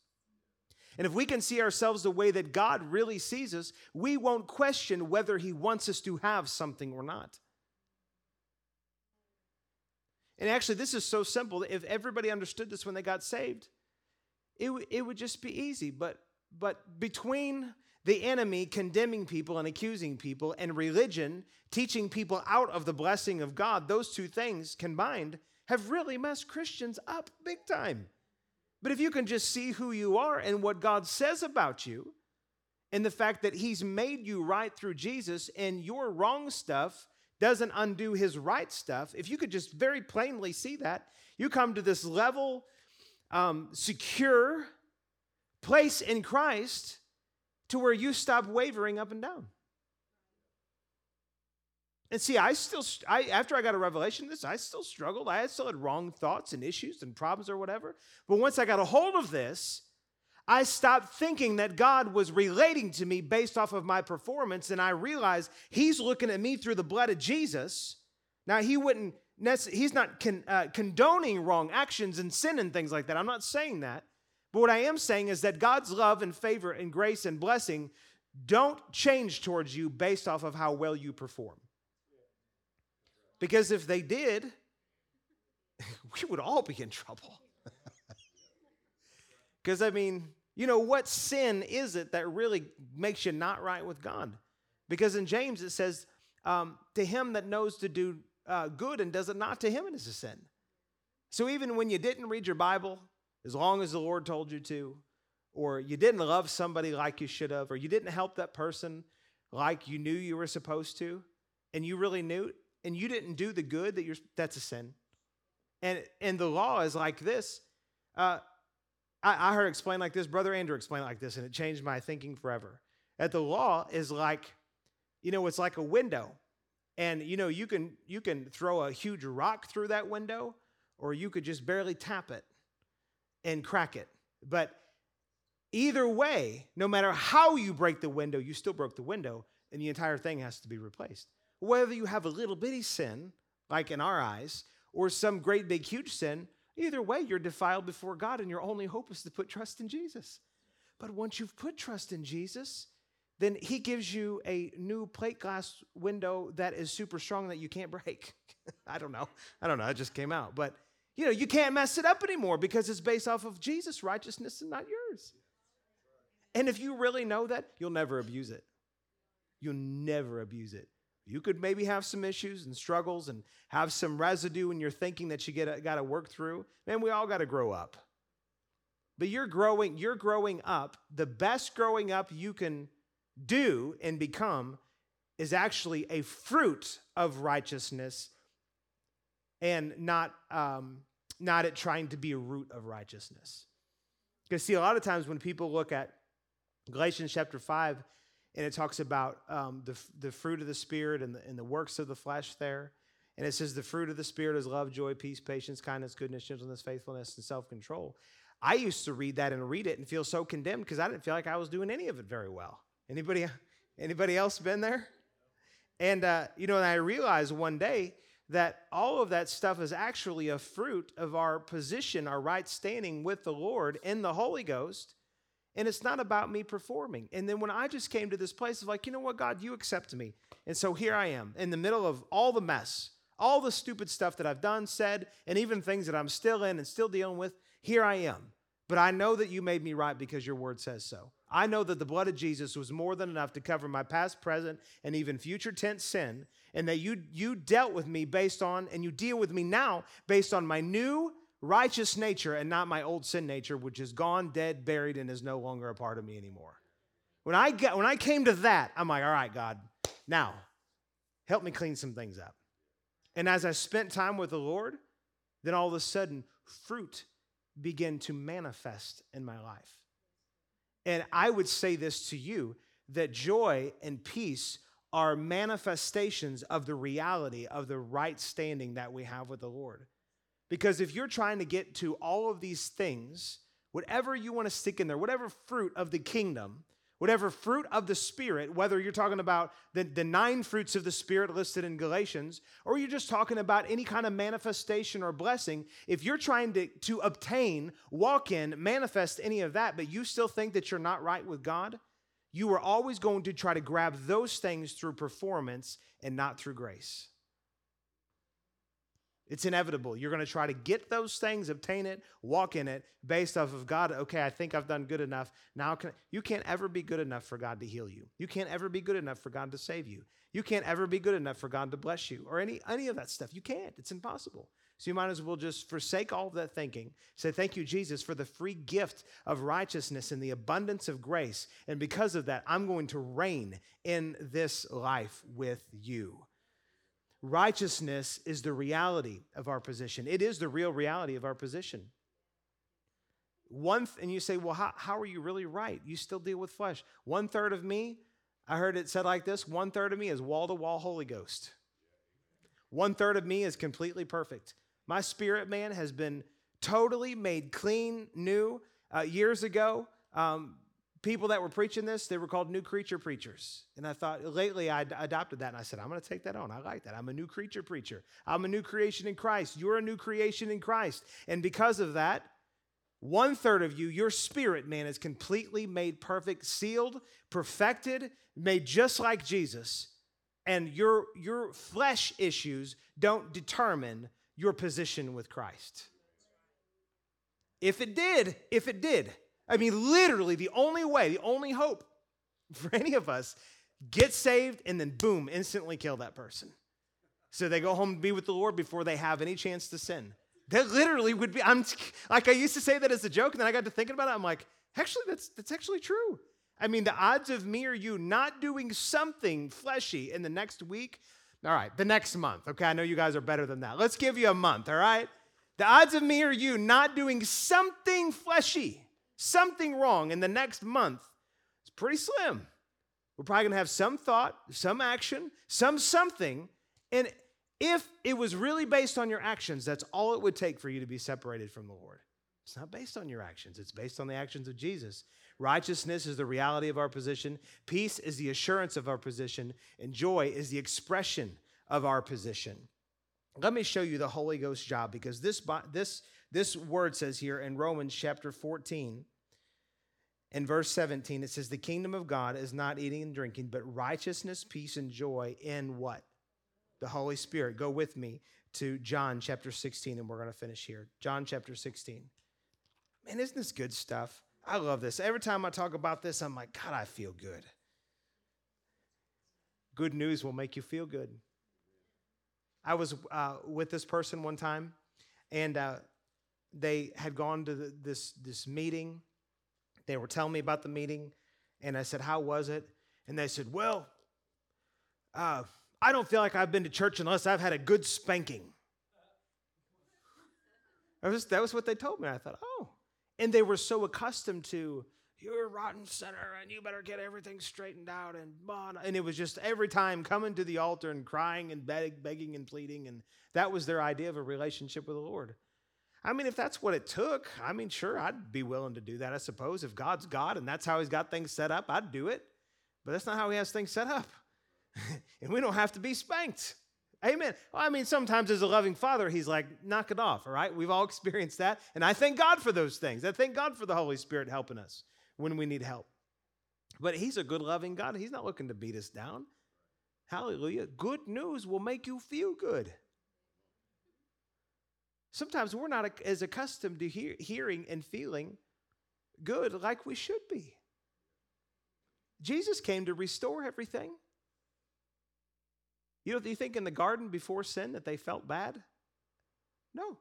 And if we can see ourselves the way that God really sees us, we won't question whether He wants us to have something or not. And actually, this is so simple. If everybody understood this when they got saved, it, w- it would just be easy. But, but between the enemy condemning people and accusing people and religion teaching people out of the blessing of God, those two things combined have really messed Christians up big time. But if you can just see who you are and what God says about you, and the fact that He's made you right through Jesus, and your wrong stuff doesn't undo His right stuff, if you could just very plainly see that, you come to this level um, secure place in Christ to where you stop wavering up and down. And see, I still, I, after I got a revelation of this, I still struggled. I still had wrong thoughts and issues and problems or whatever. But once I got a hold of this, I stopped thinking that God was relating to me based off of my performance. And I realized He's looking at me through the blood of Jesus. Now, He wouldn't he's not con, uh, condoning wrong actions and sin and things like that. I'm not saying that. But what I am saying is that God's love and favor and grace and blessing don't change towards you based off of how well you perform. Because if they did, we would all be in trouble. Because, I mean, you know, what sin is it that really makes you not right with God? Because in James it says, um, to him that knows to do uh, good and does it not to him, and it is a sin. So even when you didn't read your Bible as long as the Lord told you to, or you didn't love somebody like you should have, or you didn't help that person like you knew you were supposed to, and you really knew, and you didn't do the good that you're, that's a sin. And, and the law is like this. Uh, I, I heard explained like this, Brother Andrew explained like this, and it changed my thinking forever. That the law is like, you know, it's like a window and you know you can you can throw a huge rock through that window or you could just barely tap it and crack it. But either way no matter how you break the window you still broke the window and the entire thing has to be replaced. Whether you have a little bitty sin like in our eyes or some great big huge sin either way you're defiled before god and your only hope is to put trust in jesus. But once you've put trust in jesus then he gives you a new plate glass window that is super strong that you can't break. I don't know. I don't know. It just came out. But you know, you can't mess it up anymore because it's based off of Jesus' righteousness and not yours. And if you really know that, you'll never abuse it. You'll never abuse it. You could maybe have some issues and struggles and have some residue in your thinking that you get got to work through. Man, we all got to grow up. But you're growing, you're growing up. The best growing up you can do and become is actually a fruit of righteousness and not um, not it trying to be a root of righteousness. Because, see, a lot of times when people look at Galatians chapter 5, and it talks about um, the, the fruit of the Spirit and the, and the works of the flesh there. And it says the fruit of the Spirit is love, joy, peace, patience, kindness, goodness, gentleness, faithfulness, and self control. I used to read that and read it and feel so condemned because I didn't feel like I was doing any of it very well. Anybody, anybody else been there? And, uh, you know, and I realized one day that all of that stuff is actually a fruit of our position, our right standing with the Lord in the Holy Ghost. And it's not about me performing. And then when I just came to this place of like, you know what, God, you accept me. And so here I am in the middle of all the mess, all the stupid stuff that I've done, said, and even things that I'm still in and still dealing with. Here I am. But I know that you made me right because your word says so. I know that the blood of Jesus was more than enough to cover my past, present, and even future tense sin, and that you, you dealt with me based on, and you deal with me now based on my new righteous nature and not my old sin nature, which is gone, dead, buried, and is no longer a part of me anymore. When I, get, when I came to that, I'm like, all right, God, now help me clean some things up. And as I spent time with the Lord, then all of a sudden, fruit began to manifest in my life. And I would say this to you that joy and peace are manifestations of the reality of the right standing that we have with the Lord. Because if you're trying to get to all of these things, whatever you want to stick in there, whatever fruit of the kingdom, whatever fruit of the Spirit, whether you're talking about the, the nine fruits of the Spirit listed in Galatians, or you're just talking about any kind of manifestation or blessing, if you're trying to, to obtain, walk in, manifest any of that, but you still think that you're not right with God, you are always going to try to grab those things through performance and not through grace. It's inevitable. You're going to try to get those things, obtain it, walk in it based off of God. Okay, I think I've done good enough. Now can, you can't ever be good enough for God to heal you. You can't ever be good enough for God to save you. You can't ever be good enough for God to bless you or any any of that stuff. You can't. It's impossible. So you might as well just forsake all of that thinking. Say, Thank you, Jesus, for the free gift of righteousness and the abundance of grace. And because of that, I'm going to reign in this life with you. Righteousness is the reality of our position. It is the real reality of our position. One th- and you say, well, how, how are you really right? You still deal with flesh. One third of me, I heard it said like this one third of me is wall to wall Holy Ghost. One third of me is completely perfect. My spirit man has been totally made clean, new. Uh, years ago, um, people that were preaching this, they were called new creature preachers. And I thought lately I adopted that and I said, I'm going to take that on. I like that. I'm a new creature preacher. I'm a new creation in Christ. You're a new creation in Christ. And because of that, one third of you, your spirit man is completely made perfect, sealed, perfected, made just like Jesus. And your, your flesh issues don't determine your position with Christ. If it did, if it did, I mean, literally, the only way, the only hope for any of us, get saved and then boom, instantly kill that person. So they go home and be with the Lord before they have any chance to sin. That literally would be, I'm like, I used to say that as a joke, and then I got to thinking about it. I'm like, actually, that's, that's actually true. I mean, the odds of me or you not doing something fleshy in the next week, all right, the next month, okay? I know you guys are better than that. Let's give you a month, all right? The odds of me or you not doing something fleshy something wrong in the next month, it's pretty slim. We're probably going to have some thought, some action, some something. And if it was really based on your actions, that's all it would take for you to be separated from the Lord. It's not based on your actions, it's based on the actions of Jesus. Righteousness is the reality of our position, peace is the assurance of our position, and joy is the expression of our position. Let me show you the Holy Ghost job because this, this, this word says here in Romans chapter 14 in verse 17, it says, The kingdom of God is not eating and drinking, but righteousness, peace, and joy in what? The Holy Spirit. Go with me to John chapter 16, and we're going to finish here. John chapter 16. Man, isn't this good stuff? I love this. Every time I talk about this, I'm like, God, I feel good. Good news will make you feel good. I was uh, with this person one time, and uh, they had gone to the, this, this meeting they were telling me about the meeting, and I said, How was it? And they said, Well, uh, I don't feel like I've been to church unless I've had a good spanking. That was, that was what they told me. I thought, oh. And they were so accustomed to, you're a rotten sinner and you better get everything straightened out. And, and it was just every time coming to the altar and crying and beg, begging and pleading. And that was their idea of a relationship with the Lord. I mean, if that's what it took, I mean, sure, I'd be willing to do that, I suppose. If God's God and that's how He's got things set up, I'd do it. But that's not how He has things set up. and we don't have to be spanked. Amen. Well, I mean, sometimes as a loving father, he's like, knock it off, all right? We've all experienced that. And I thank God for those things. I thank God for the Holy Spirit helping us when we need help. But he's a good, loving God. He's not looking to beat us down. Hallelujah. Good news will make you feel good. Sometimes we're not as accustomed to hear, hearing and feeling good like we should be. Jesus came to restore everything. You know, do you think in the garden before sin that they felt bad? No.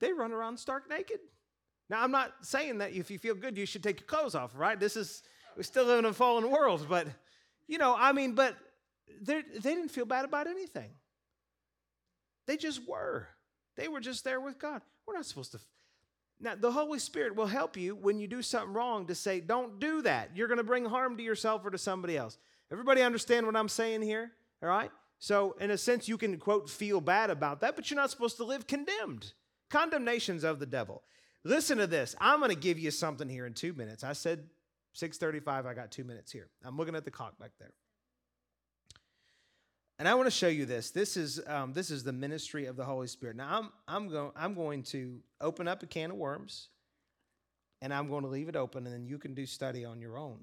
They run around stark naked. Now, I'm not saying that if you feel good, you should take your clothes off, right? This is, we still live in a fallen world, but, you know, I mean, but they didn't feel bad about anything. They just were. They were just there with God. We're not supposed to. Now, the Holy Spirit will help you when you do something wrong to say, don't do that. You're going to bring harm to yourself or to somebody else. Everybody understand what I'm saying here? All right? So, in a sense, you can, quote, feel bad about that, but you're not supposed to live condemned. Condemnation's of the devil. Listen to this. I'm going to give you something here in two minutes. I said 635. I got two minutes here. I'm looking at the clock back there. And I want to show you this. This is, um, this is the ministry of the Holy Spirit. Now, I'm, I'm, going I'm going to open up a can of worms, and I'm going to leave it open, and then you can do study on your own.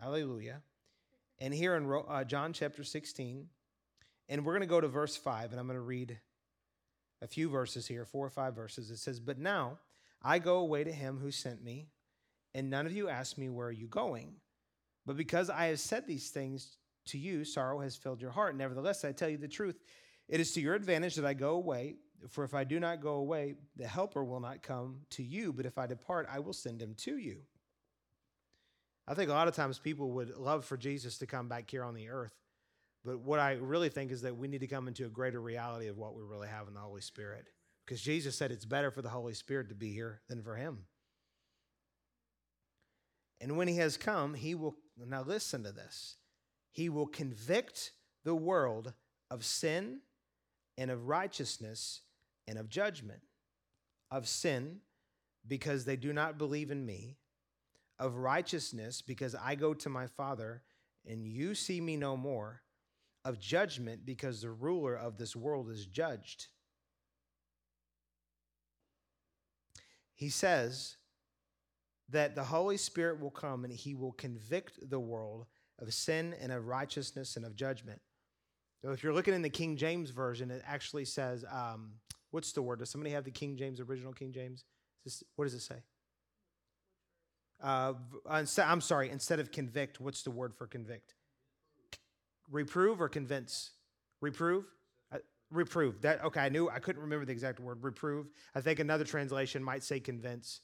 Hallelujah. And here in uh, John chapter 16, and we're going to go to verse 5, and I'm going to read a few verses here, four or five verses. It says, But now I go away to him who sent me, and none of you ask me, Where are you going? But because I have said these things to you, sorrow has filled your heart. Nevertheless, I tell you the truth. It is to your advantage that I go away, for if I do not go away, the Helper will not come to you, but if I depart, I will send him to you. I think a lot of times people would love for Jesus to come back here on the earth. But what I really think is that we need to come into a greater reality of what we really have in the Holy Spirit. Because Jesus said it's better for the Holy Spirit to be here than for him. And when he has come, he will, now listen to this, he will convict the world of sin and of righteousness and of judgment. Of sin, because they do not believe in me. Of righteousness, because I go to my Father and you see me no more of judgment because the ruler of this world is judged. He says that the Holy Spirit will come and he will convict the world of sin and of righteousness and of judgment. So if you're looking in the King James Version, it actually says, um, what's the word? Does somebody have the King James, original King James? This, what does it say? Uh, I'm sorry, instead of convict, what's the word for convict? reprove or convince? Reprove? Uh, reprove. That okay, I knew I couldn't remember the exact word. Reprove. I think another translation might say convince.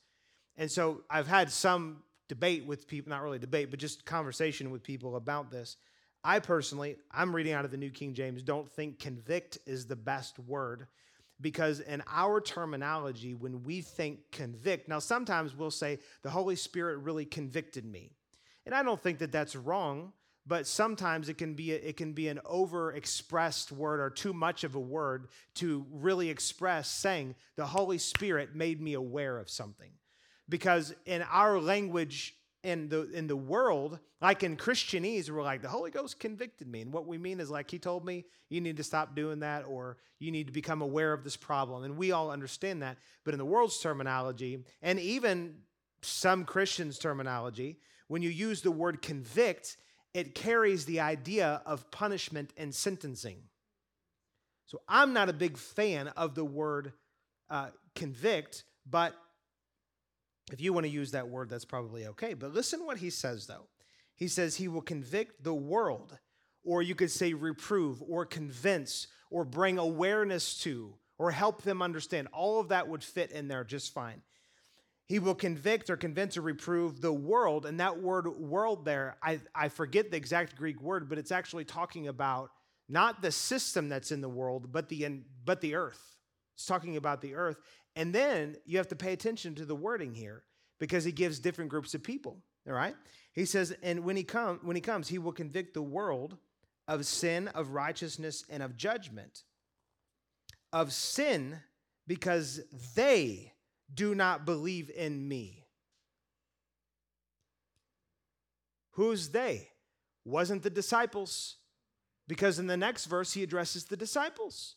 And so I've had some debate with people, not really debate, but just conversation with people about this. I personally, I'm reading out of the New King James, don't think convict is the best word because in our terminology, when we think convict, now sometimes we'll say the Holy Spirit really convicted me. And I don't think that that's wrong but sometimes it can be a, it can be an overexpressed word or too much of a word to really express saying the holy spirit made me aware of something because in our language in the in the world like in christianese we're like the holy ghost convicted me. And what we mean is like he told me you need to stop doing that or you need to become aware of this problem. And we all understand that. But in the world's terminology and even some christians terminology when you use the word convict it carries the idea of punishment and sentencing. So I'm not a big fan of the word uh, convict, but if you want to use that word, that's probably okay. But listen what he says, though. He says he will convict the world, or you could say reprove, or convince, or bring awareness to, or help them understand. All of that would fit in there just fine. He will convict or convince or reprove the world. And that word world there, I, I forget the exact Greek word, but it's actually talking about not the system that's in the world, but the, but the earth. It's talking about the earth. And then you have to pay attention to the wording here because he gives different groups of people. All right? He says, and when he come when he comes, he will convict the world of sin, of righteousness, and of judgment. Of sin, because they do not believe in me. Who's they? Wasn't the disciples. Because in the next verse, he addresses the disciples.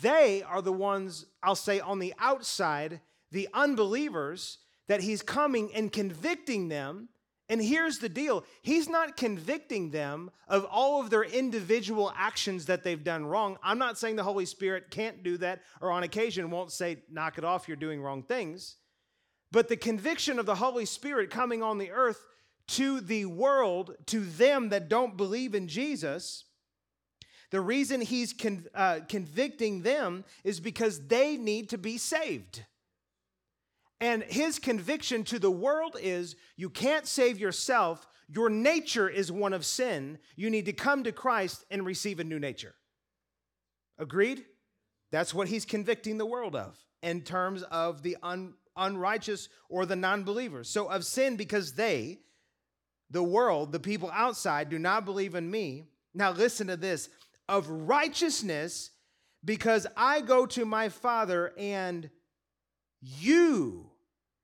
They are the ones, I'll say, on the outside, the unbelievers, that he's coming and convicting them. And here's the deal He's not convicting them of all of their individual actions that they've done wrong. I'm not saying the Holy Spirit can't do that or on occasion won't say, knock it off, you're doing wrong things. But the conviction of the Holy Spirit coming on the earth to the world, to them that don't believe in Jesus, the reason he's con- uh, convicting them is because they need to be saved. And his conviction to the world is you can't save yourself. Your nature is one of sin. You need to come to Christ and receive a new nature. Agreed? That's what he's convicting the world of in terms of the un- unrighteous or the non believers. So, of sin because they, the world, the people outside, do not believe in me. Now, listen to this of righteousness because I go to my Father and you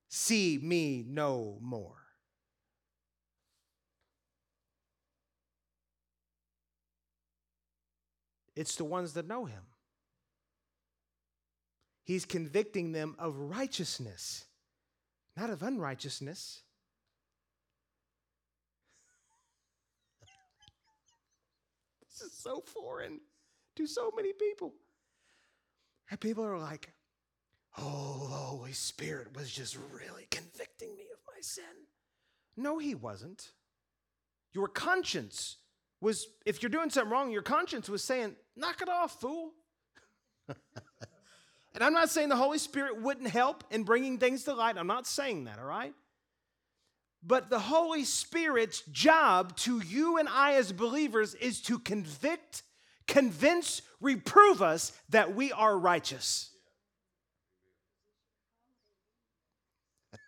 see me no more. It's the ones that know him. He's convicting them of righteousness, not of unrighteousness. This is so foreign to so many people. And people are like, oh, the Holy Spirit was just really convicting me of my sin. No, he wasn't. Your conscience was, if you're doing something wrong, your conscience was saying, knock it off, fool. and I'm not saying the Holy Spirit wouldn't help in bringing things to light. I'm not saying that, all right? But the Holy Spirit's job to you and I as believers is to convict, convince, reprove us that we are righteous.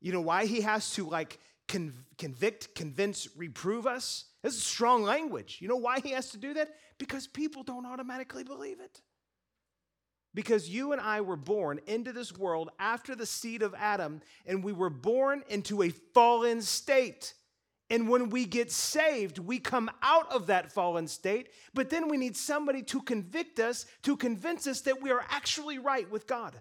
you know why he has to like convict, convince, reprove us? This is strong language. You know why he has to do that? Because people don't automatically believe it. Because you and I were born into this world after the seed of Adam, and we were born into a fallen state. And when we get saved, we come out of that fallen state, but then we need somebody to convict us, to convince us that we are actually right with God.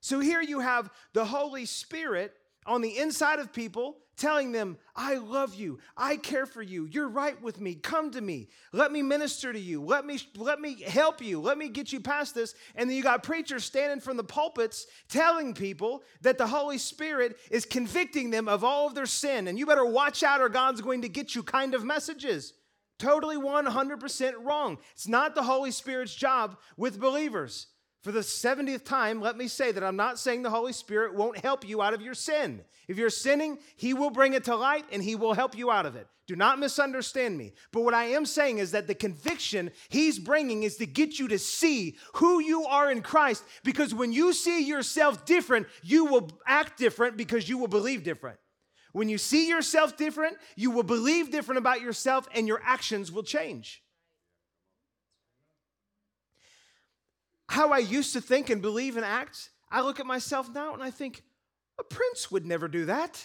So here you have the Holy Spirit on the inside of people telling them, I love you. I care for you. You're right with me. Come to me. Let me minister to you. Let me, let me help you. Let me get you past this. And then you got preachers standing from the pulpits telling people that the Holy Spirit is convicting them of all of their sin. And you better watch out or God's going to get you kind of messages. Totally 100% wrong. It's not the Holy Spirit's job with believers. For the 70th time, let me say that I'm not saying the Holy Spirit won't help you out of your sin. If you're sinning, He will bring it to light and He will help you out of it. Do not misunderstand me. But what I am saying is that the conviction He's bringing is to get you to see who you are in Christ. Because when you see yourself different, you will act different because you will believe different. When you see yourself different, you will believe different about yourself and your actions will change. How I used to think and believe and act, I look at myself now and I think, a prince would never do that.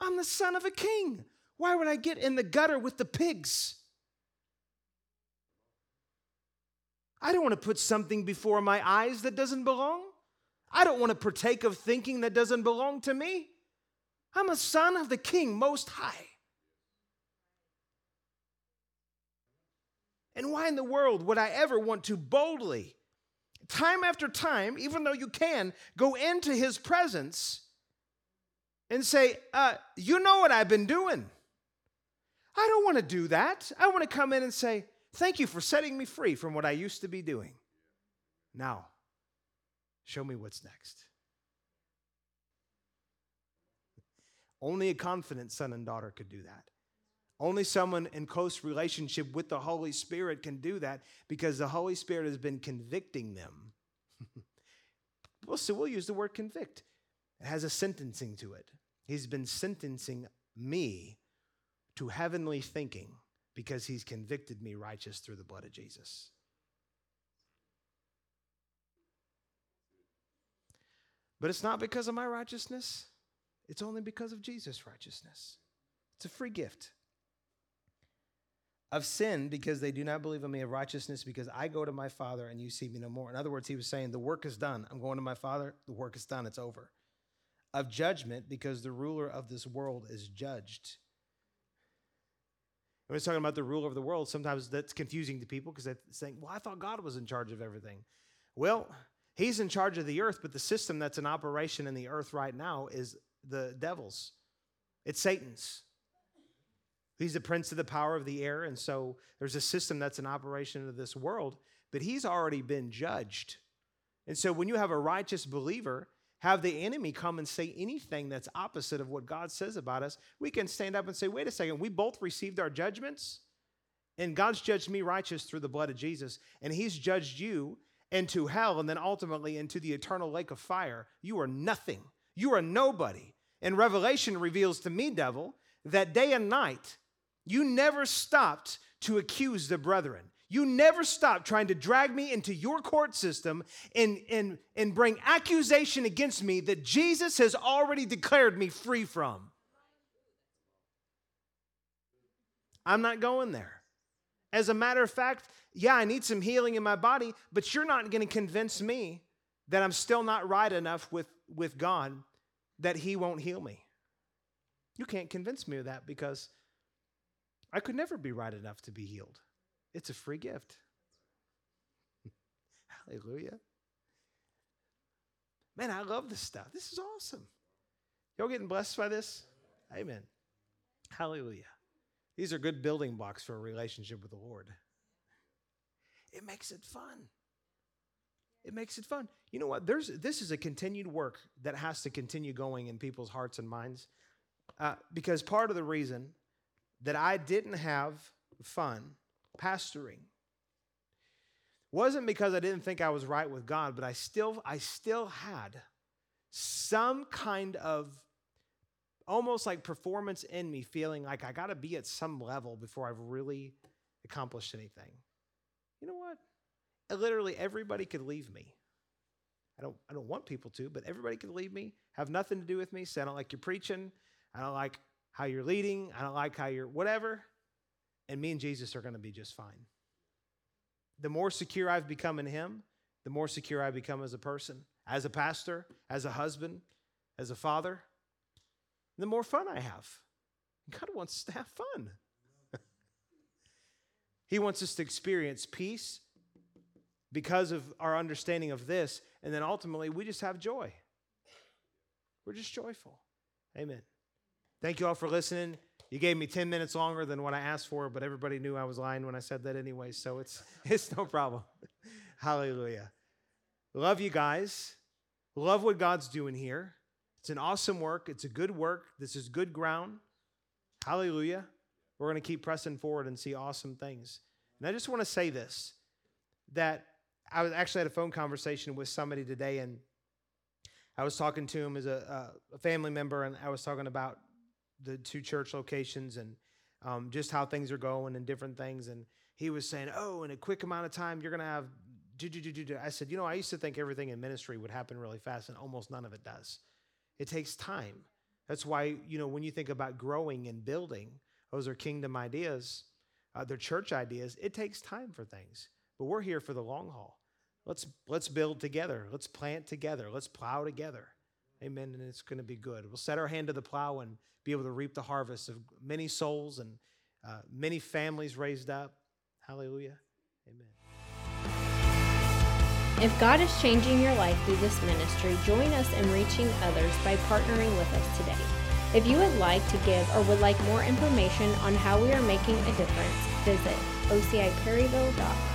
I'm the son of a king. Why would I get in the gutter with the pigs? I don't want to put something before my eyes that doesn't belong. I don't want to partake of thinking that doesn't belong to me. I'm a son of the king most high. And why in the world would I ever want to boldly, time after time, even though you can, go into his presence and say, uh, You know what I've been doing? I don't want to do that. I want to come in and say, Thank you for setting me free from what I used to be doing. Now, show me what's next. Only a confident son and daughter could do that. Only someone in close relationship with the Holy Spirit can do that because the Holy Spirit has been convicting them. we'll we'll use the word convict. It has a sentencing to it. He's been sentencing me to heavenly thinking because he's convicted me righteous through the blood of Jesus. But it's not because of my righteousness, it's only because of Jesus' righteousness. It's a free gift. Of sin because they do not believe in me, of righteousness because I go to my Father and you see me no more. In other words, he was saying, The work is done. I'm going to my Father, the work is done, it's over. Of judgment because the ruler of this world is judged. When we're talking about the ruler of the world, sometimes that's confusing to people because they're saying, Well, I thought God was in charge of everything. Well, He's in charge of the earth, but the system that's in operation in the earth right now is the devil's. It's Satan's. He's the prince of the power of the air. And so there's a system that's in operation of this world, but he's already been judged. And so when you have a righteous believer, have the enemy come and say anything that's opposite of what God says about us, we can stand up and say, wait a second, we both received our judgments, and God's judged me righteous through the blood of Jesus, and he's judged you into hell and then ultimately into the eternal lake of fire. You are nothing. You are nobody. And Revelation reveals to me, devil, that day and night, you never stopped to accuse the brethren. You never stopped trying to drag me into your court system and, and, and bring accusation against me that Jesus has already declared me free from. I'm not going there. As a matter of fact, yeah, I need some healing in my body, but you're not going to convince me that I'm still not right enough with, with God that He won't heal me. You can't convince me of that because I could never be right enough to be healed. It's a free gift. Hallelujah. Man, I love this stuff. This is awesome. Y'all getting blessed by this? Amen. Hallelujah. These are good building blocks for a relationship with the Lord. It makes it fun. It makes it fun. You know what? There's this is a continued work that has to continue going in people's hearts and minds, uh, because part of the reason that I didn't have fun pastoring wasn't because I didn't think I was right with God, but I still I still had some kind of almost like performance in me feeling like I got to be at some level before I've really accomplished anything. You know what? Literally everybody could leave me. I don't I don't want people to, but everybody could leave me, have nothing to do with me, say I don't like your preaching, I don't like how you're leading, I don't like how you're whatever, and me and Jesus are going to be just fine. The more secure I've become in him, the more secure I become as a person, as a pastor, as a husband, as a father the more fun I have. God wants us to have fun. he wants us to experience peace because of our understanding of this, and then ultimately we just have joy. We're just joyful. Amen. Thank you all for listening. You gave me 10 minutes longer than what I asked for, but everybody knew I was lying when I said that anyway, so it's it's no problem. Hallelujah. Love you guys. Love what God's doing here. It's an awesome work. It's a good work. This is good ground. Hallelujah. We're going to keep pressing forward and see awesome things. And I just want to say this that I was actually had a phone conversation with somebody today, and I was talking to him as a, a family member, and I was talking about the two church locations and um, just how things are going and different things. And he was saying, Oh, in a quick amount of time, you're going to have. I said, You know, I used to think everything in ministry would happen really fast, and almost none of it does. It takes time. That's why, you know, when you think about growing and building, those are kingdom ideas, uh, they're church ideas. It takes time for things, but we're here for the long haul. Let's let's build together. Let's plant together. Let's plow together. Amen. And it's going to be good. We'll set our hand to the plow and be able to reap the harvest of many souls and uh, many families raised up. Hallelujah. Amen. If God is changing your life through this ministry, join us in reaching others by partnering with us today. If you would like to give or would like more information on how we are making a difference, visit ociperryville.com.